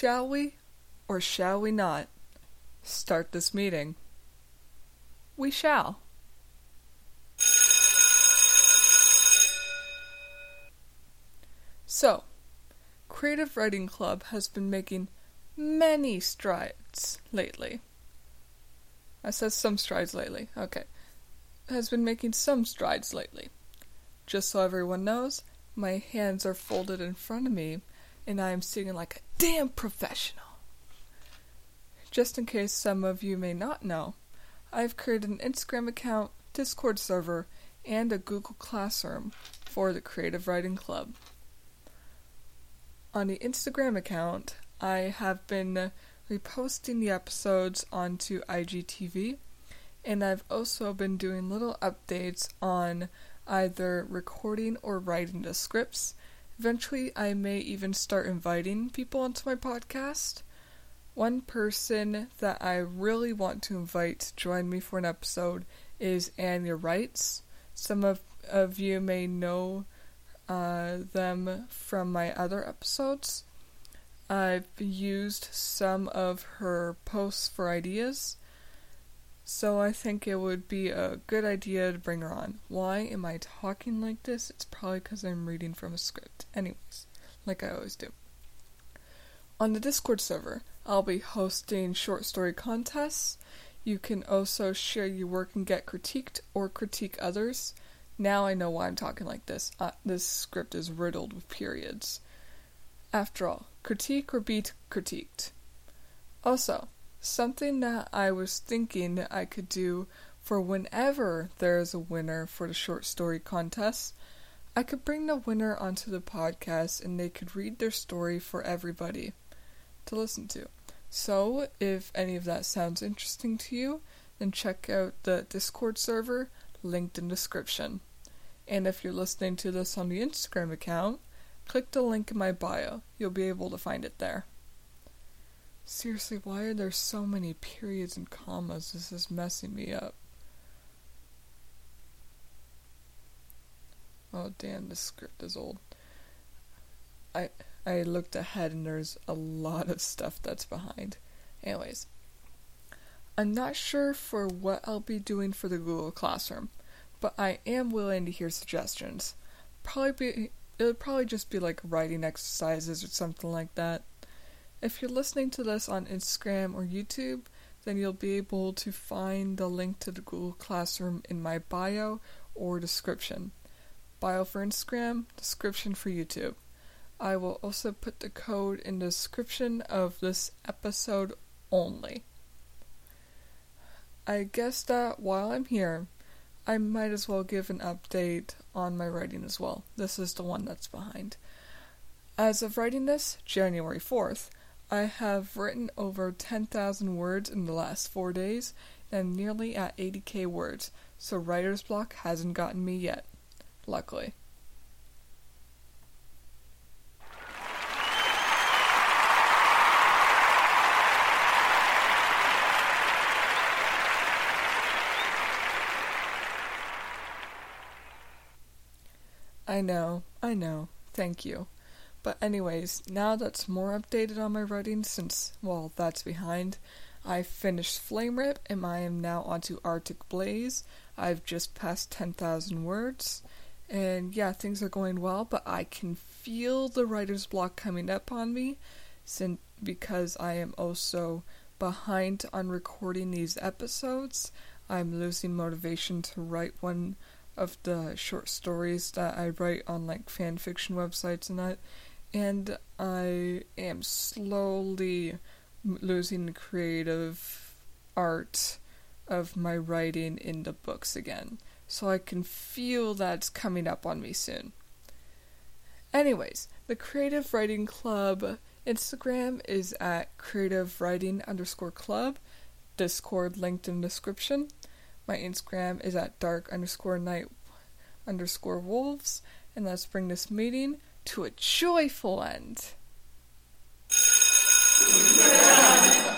Shall we, or shall we not, start this meeting? We shall. So, Creative Writing Club has been making many strides lately. I said some strides lately. Okay. Has been making some strides lately. Just so everyone knows, my hands are folded in front of me and I am singing like a damn professional. Just in case some of you may not know, I've created an Instagram account, Discord server, and a Google Classroom for the Creative Writing Club. On the Instagram account, I have been reposting the episodes onto IGTV, and I've also been doing little updates on either recording or writing the scripts. Eventually, I may even start inviting people onto my podcast. One person that I really want to invite to join me for an episode is Anya Wrights. Some of, of you may know uh, them from my other episodes. I've used some of her posts for ideas, so I think it would be a good idea to bring her on. Why am I talking like this? It's probably because I'm reading from a script. Anyways, like I always do. On the Discord server, I'll be hosting short story contests. You can also share your work and get critiqued or critique others. Now I know why I'm talking like this. Uh, this script is riddled with periods. After all, critique or be critiqued. Also, something that I was thinking I could do for whenever there is a winner for the short story contest, I could bring the winner onto the podcast and they could read their story for everybody to listen to. So, if any of that sounds interesting to you, then check out the Discord server linked in description. And if you're listening to this on the Instagram account, Click the link in my bio. You'll be able to find it there. Seriously, why are there so many periods and commas? This is messing me up. Oh damn, this script is old. I I looked ahead and there's a lot of stuff that's behind. Anyways, I'm not sure for what I'll be doing for the Google Classroom, but I am willing to hear suggestions. Probably be it would probably just be like writing exercises or something like that. If you're listening to this on Instagram or YouTube, then you'll be able to find the link to the Google Classroom in my bio or description. Bio for Instagram, description for YouTube. I will also put the code in the description of this episode only. I guess that while I'm here, I might as well give an update on my writing as well. This is the one that's behind. As of writing this, January 4th, I have written over 10,000 words in the last four days and nearly at 80k words, so writer's block hasn't gotten me yet. Luckily. I know, I know. Thank you. But anyways, now that's more updated on my writing since well, that's behind. I finished Flame Rip and I am now onto Arctic Blaze. I've just passed 10,000 words. And yeah, things are going well, but I can feel the writer's block coming up on me since because I am also behind on recording these episodes. I'm losing motivation to write one of the short stories that I write on like fan fiction websites and that, and I am slowly losing the creative art of my writing in the books again. So I can feel that's coming up on me soon. Anyways, the Creative Writing Club Instagram is at creative writing underscore club. Discord linked in description. My Instagram is at dark underscore night underscore wolves. And let's bring this meeting to a joyful end.